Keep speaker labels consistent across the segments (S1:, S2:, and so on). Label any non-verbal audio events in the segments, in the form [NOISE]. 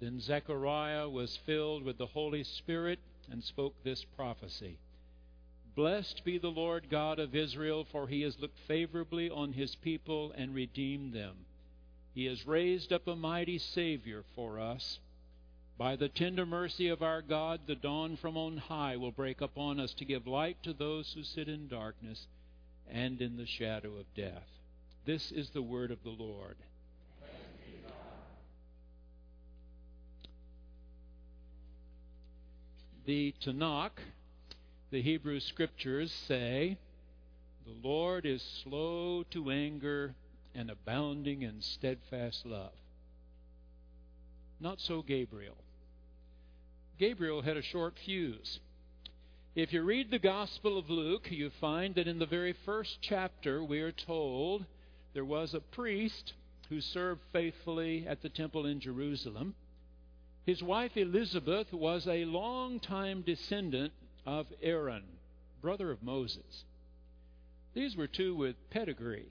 S1: Then Zechariah was filled with the Holy Spirit and spoke this prophecy Blessed be the Lord God of Israel, for he has looked favorably on his people and redeemed them. He has raised up a mighty Savior for us. By the tender mercy of our God, the dawn from on high will break upon us to give light to those who sit in darkness and in the shadow of death. This is the word of the Lord. The Tanakh, the Hebrew scriptures say, The Lord is slow to anger and abounding in steadfast love. Not so Gabriel. Gabriel had a short fuse. If you read the Gospel of Luke, you find that in the very first chapter we are told there was a priest who served faithfully at the temple in Jerusalem. His wife Elizabeth was a long-time descendant of Aaron, brother of Moses. These were two with pedigree.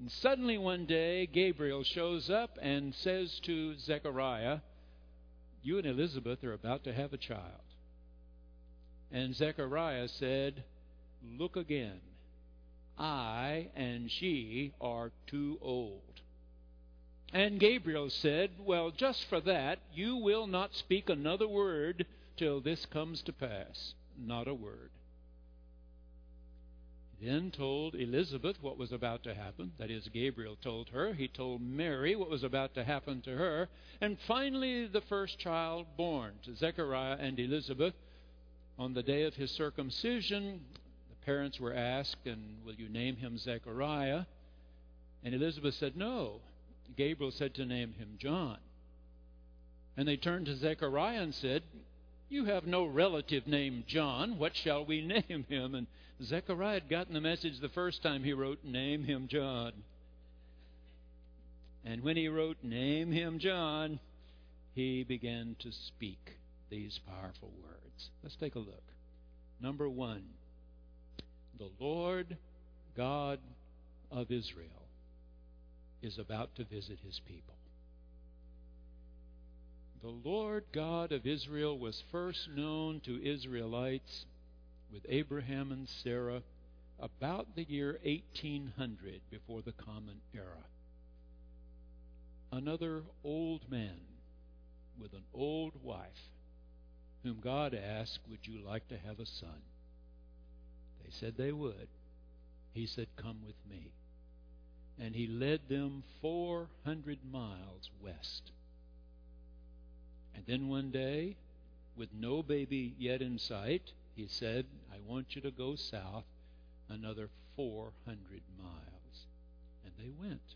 S1: And suddenly one day, Gabriel shows up and says to Zechariah, you and Elizabeth are about to have a child. And Zechariah said, Look again. I and she are too old. And Gabriel said, Well, just for that, you will not speak another word till this comes to pass. Not a word then told Elizabeth what was about to happen. That is, Gabriel told her. He told Mary what was about to happen to her. And finally, the first child born to Zechariah and Elizabeth. On the day of his circumcision, the parents were asked, And will you name him Zechariah? And Elizabeth said, No. Gabriel said to name him John. And they turned to Zechariah and said, you have no relative named John. What shall we [LAUGHS] name him? And Zechariah had gotten the message the first time he wrote, Name him John. And when he wrote, Name him John, he began to speak these powerful words. Let's take a look. Number one, the Lord God of Israel is about to visit his people. The Lord God of Israel was first known to Israelites with Abraham and Sarah about the year 1800 before the Common Era. Another old man with an old wife whom God asked, Would you like to have a son? They said they would. He said, Come with me. And he led them 400 miles west and then one day, with no baby yet in sight, he said, I want you to go south another 400 miles. And they went.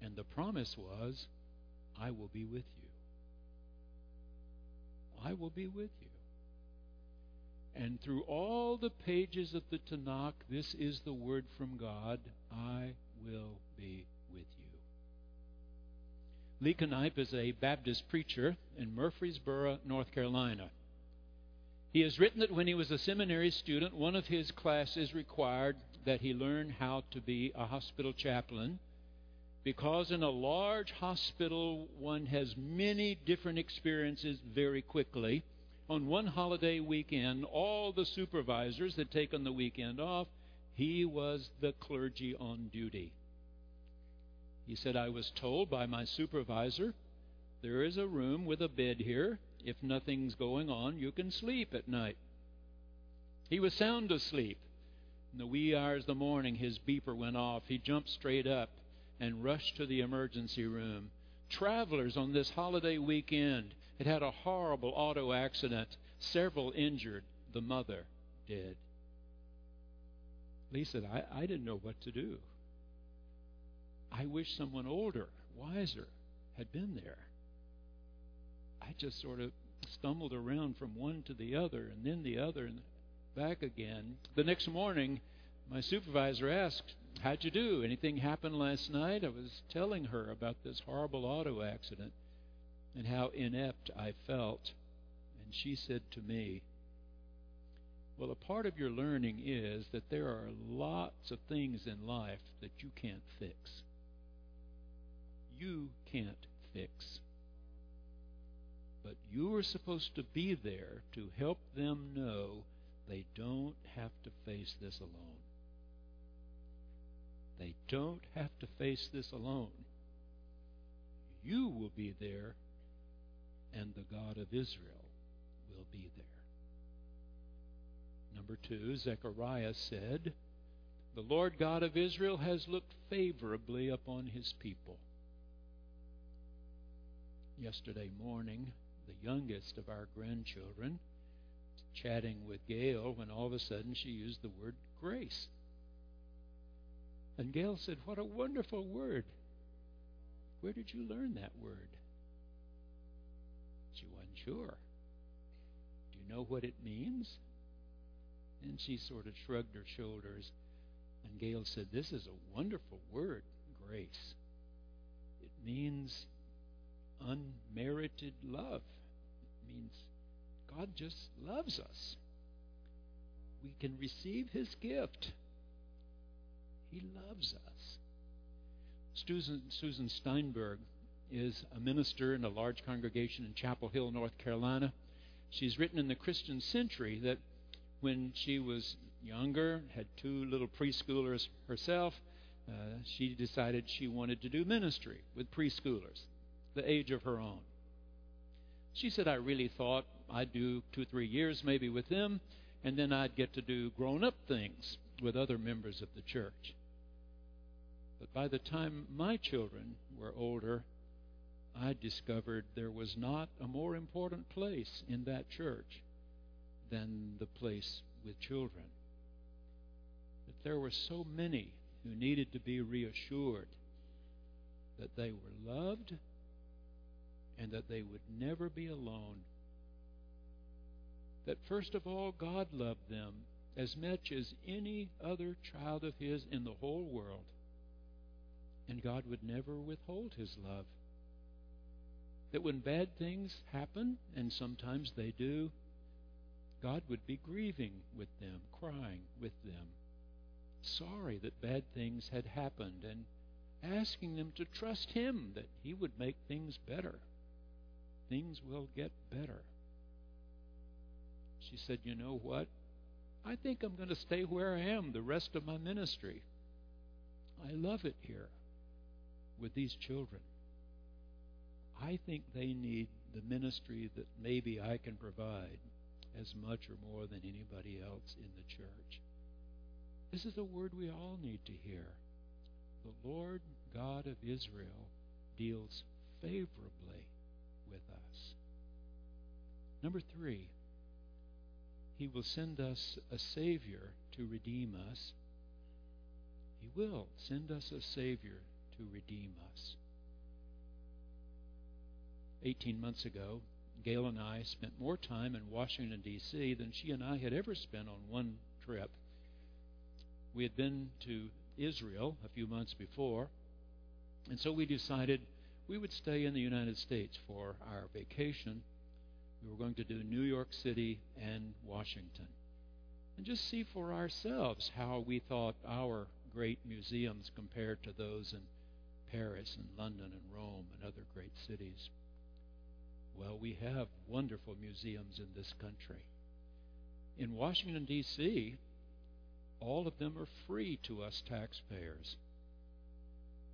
S1: And the promise was, I will be with you. I will be with you. And through all the pages of the Tanakh, this is the word from God I will be with you. Lee Canipe is a Baptist preacher in Murfreesboro, North Carolina. He has written that when he was a seminary student, one of his classes required that he learn how to be a hospital chaplain because in a large hospital one has many different experiences very quickly. On one holiday weekend, all the supervisors had taken the weekend off. He was the clergy on duty. He said, I was told by my supervisor there is a room with a bed here. If nothing's going on, you can sleep at night. He was sound asleep. In the wee hours of the morning, his beeper went off. He jumped straight up and rushed to the emergency room. Travelers on this holiday weekend had had a horrible auto accident, several injured, the mother dead. Lee said, I, I didn't know what to do. I wish someone older, wiser, had been there. I just sort of stumbled around from one to the other and then the other and back again. The next morning, my supervisor asked, How'd you do? Anything happen last night? I was telling her about this horrible auto accident and how inept I felt. And she said to me, Well, a part of your learning is that there are lots of things in life that you can't fix you can't fix. But you are supposed to be there to help them know they don't have to face this alone. They don't have to face this alone. You will be there, and the God of Israel will be there. Number two, Zechariah said, The Lord God of Israel has looked favorably upon his people. Yesterday morning, the youngest of our grandchildren, chatting with Gail when all of a sudden she used the word grace. And Gail said, What a wonderful word. Where did you learn that word? She wasn't sure. Do you know what it means? And she sort of shrugged her shoulders. And Gail said, This is a wonderful word, grace. It means unmerited love. It means God just loves us. We can receive His gift. He loves us. Susan, Susan Steinberg is a minister in a large congregation in Chapel Hill, North Carolina. She's written in the Christian Century that when she was younger, had two little preschoolers herself, uh, she decided she wanted to do ministry with preschoolers, the age of her own. She said, I really thought I'd do two, three years maybe with them, and then I'd get to do grown up things with other members of the church. But by the time my children were older, I discovered there was not a more important place in that church than the place with children. That there were so many who needed to be reassured that they were loved and that they would never be alone. That first of all, God loved them as much as any other child of His in the whole world and God would never withhold his love. That when bad things happen, and sometimes they do, God would be grieving with them, crying with them, sorry that bad things had happened, and asking them to trust Him that He would make things better. Things will get better. She said, You know what? I think I'm going to stay where I am the rest of my ministry. I love it here with these children. I think they need the ministry that maybe I can provide as much or more than anybody else in the church. This is a word we all need to hear. The Lord God of Israel deals favorably with us. Number three, He will send us a Savior to redeem us. He will send us a Savior to redeem us. 18 months ago, Gail and I spent more time in Washington, D.C. than she and I had ever spent on one trip. We had been to Israel a few months before, and so we decided we would stay in the United States for our vacation. We were going to do New York City and Washington and just see for ourselves how we thought our great museums compared to those in Paris and London and Rome and other great cities. Well, we have wonderful museums in this country. In Washington, D.C., all of them are free to us taxpayers.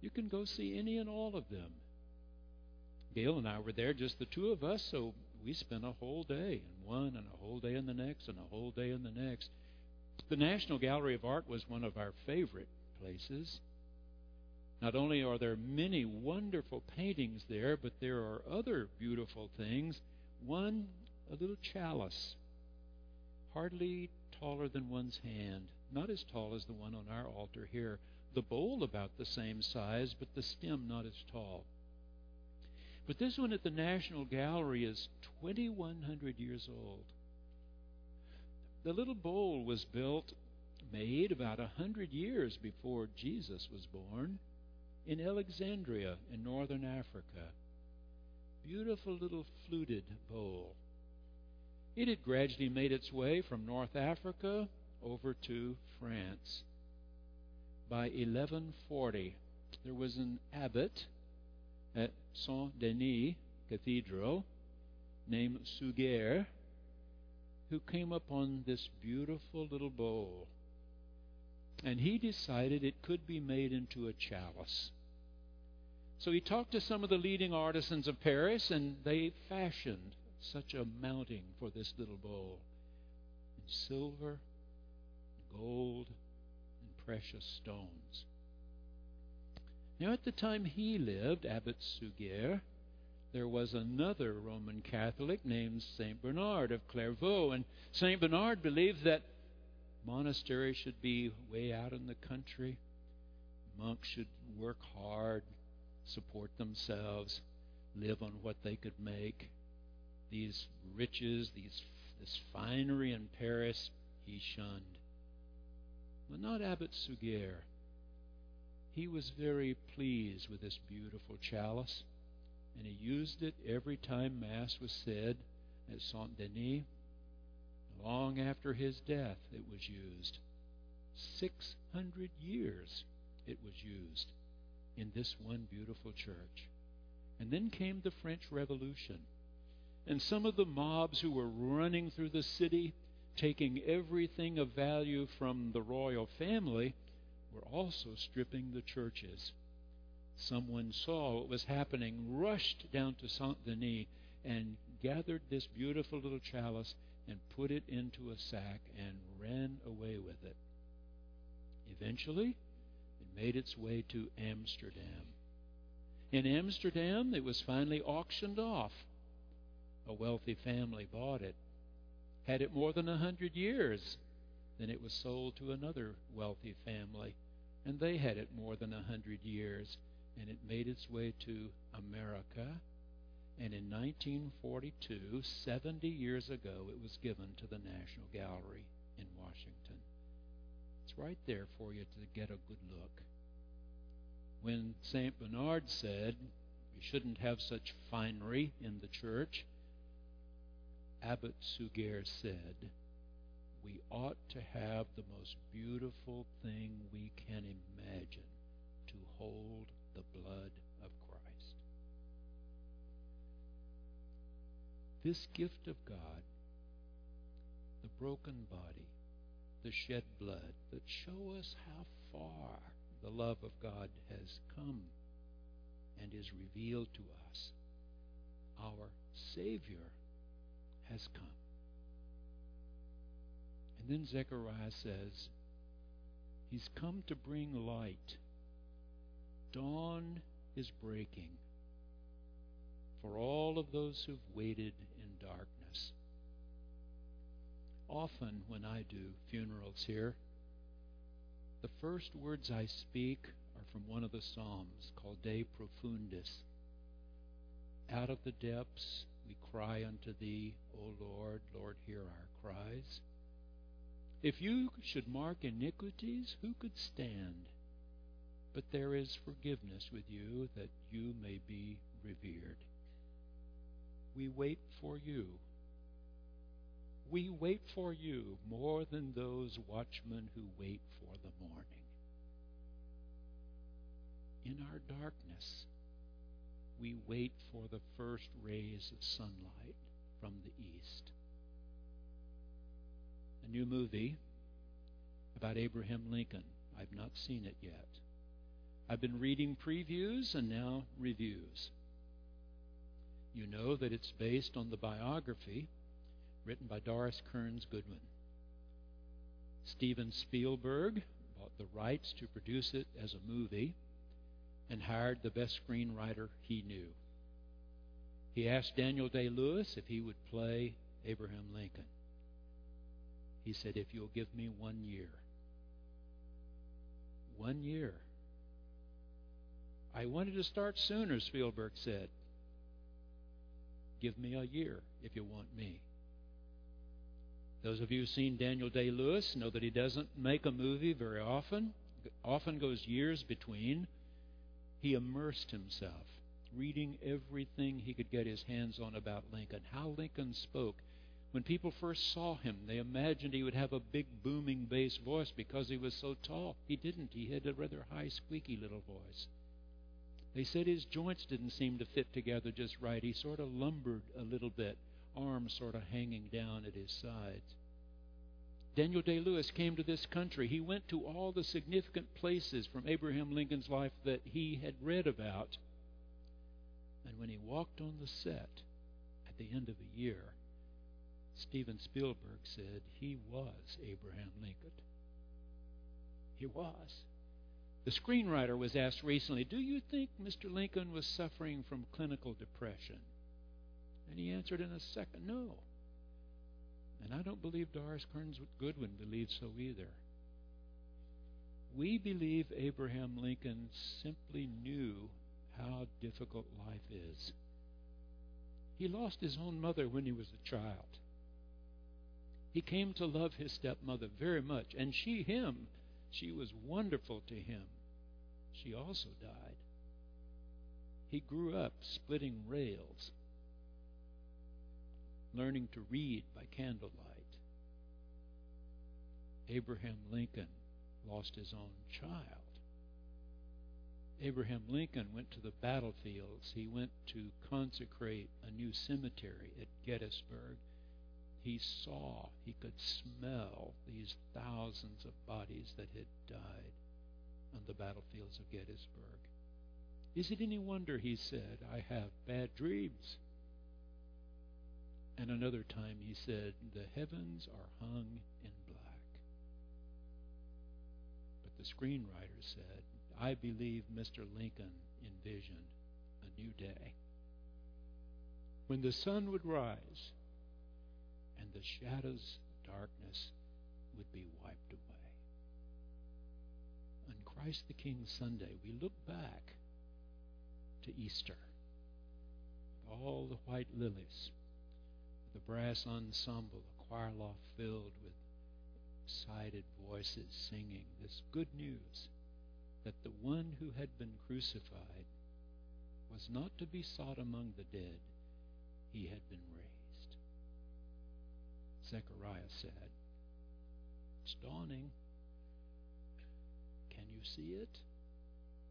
S1: You can go see any and all of them. Gail and I were there, just the two of us, so we spent a whole day in one and a whole day in the next and a whole day in the next. The National Gallery of Art was one of our favorite places. Not only are there many wonderful paintings there, but there are other beautiful things. One, a little chalice, hardly taller than one's hand, not as tall as the one on our altar here. The bowl about the same size, but the stem not as tall. But this one at the National Gallery is 2,100 years old. The little bowl was built, made about a hundred years before Jesus was born in Alexandria in northern Africa. Beautiful little fluted bowl. It had gradually made its way from North Africa over to France. By 1140, there was an abbot at Saint Denis Cathedral named Suger who came upon this beautiful little bowl. And he decided it could be made into a chalice. So he talked to some of the leading artisans of Paris, and they fashioned such a mounting for this little bowl in silver, gold, and precious stones. Now, at the time he lived, Abbot Suger, there was another Roman Catholic named St. Bernard of Clairvaux. And St. Bernard believed that monasteries should be way out in the country. Monks should work hard, support themselves, live on what they could make. These riches, these, this finery in Paris, he shunned. But not Abbot Suger. He was very pleased with this beautiful chalice and he used it every time Mass was said at Saint Denis. Long after his death, it was used. 600 years it was used in this one beautiful church. And then came the French Revolution. And some of the mobs who were running through the city, taking everything of value from the royal family, were also stripping the churches someone saw what was happening, rushed down to Saint Denis, and gathered this beautiful little chalice and put it into a sack and ran away with it. Eventually, made its way to Amsterdam. In Amsterdam, it was finally auctioned off. A wealthy family bought it. Had it more than a hundred years, then it was sold to another wealthy family, and they had it more than a hundred years and it made its way to America. And in 1942, 70 years ago, it was given to the National Gallery in Washington. It's right there for you to get a good look. When St. Bernard said we shouldn't have such finery in the church, Abbot Suger said, we ought to have the most beautiful thing we can imagine to hold the blood of Christ. This gift of God, the broken body, the shed blood, that show us how far the love of God has come and is revealed to us. Our Savior has come. And then Zechariah says, He's come to bring light dawn is breaking for all of those who've waited in darkness. Often, when I do funerals here, the first words I speak are from one of the Psalms called De Profundis. Out of the depths we cry unto thee, O Lord, Lord, hear our cries. If you should mark iniquities, who could stand? but there is forgiveness with you that you may be revered. We wait for you. We wait for you more than those watchmen who wait for the morning. In our darkness, we wait for the first rays of sunlight from the east. A new movie about Abraham Lincoln. I've not seen it yet. I've been reading previews and now reviews. You know that it's based on the biography written by Doris Kearns Goodwin. Steven Spielberg bought the rights to produce it as a movie and hired the best screenwriter he knew. He asked Daniel Day Lewis if he would play Abraham Lincoln. He said, If you'll give me one year. One year. I wanted to start sooner, Spielberg said. Give me a year if you want me. Those of you who've seen Daniel Day Lewis know that he doesn't make a movie very often, often goes years between. He immersed himself, reading everything he could get his hands on about Lincoln, how Lincoln spoke. When people first saw him, they imagined he would have a big, booming bass voice because he was so tall. He didn't. He had a rather high, squeaky little voice. They said his joints didn't seem to fit together just right. He sort of lumbered a little bit, arms sort of hanging down at his sides. Daniel Day Lewis came to this country. He went to all the significant places from Abraham Lincoln's life that he had read about. And when he walked on the set at the end of a year, Steven Spielberg said he was Abraham Lincoln. He was. The screenwriter was asked recently, Do you think Mr. Lincoln was suffering from clinical depression? And he answered in a second, No. And I don't believe Doris Kearns Goodwin believes so either. We believe Abraham Lincoln simply knew how difficult life is. He lost his own mother when he was a child. He came to love his stepmother very much, and she him. She was wonderful to him. She also died. He grew up splitting rails learning to read by candlelight. Abraham Lincoln lost his own child. Abraham Lincoln went to the battlefields. He went to consecrate a new cemetery at Gettysburg. He saw, he could smell these thousands of bodies that had died on the battlefields of Gettysburg. Is it any wonder, he said, I have bad dreams? And another time he said, The heavens are hung in black. But the screenwriter said, I believe Mr. Lincoln envisioned a new day when the sun would rise and the shadows darkness would be wiped away. On Christ the King Sunday, we look back to Easter. All the white lilies the brass ensemble, the choir loft filled with excited voices singing this good news that the one who had been crucified was not to be sought among the dead, he had been raised. Zechariah said, It's dawning. Can you see it?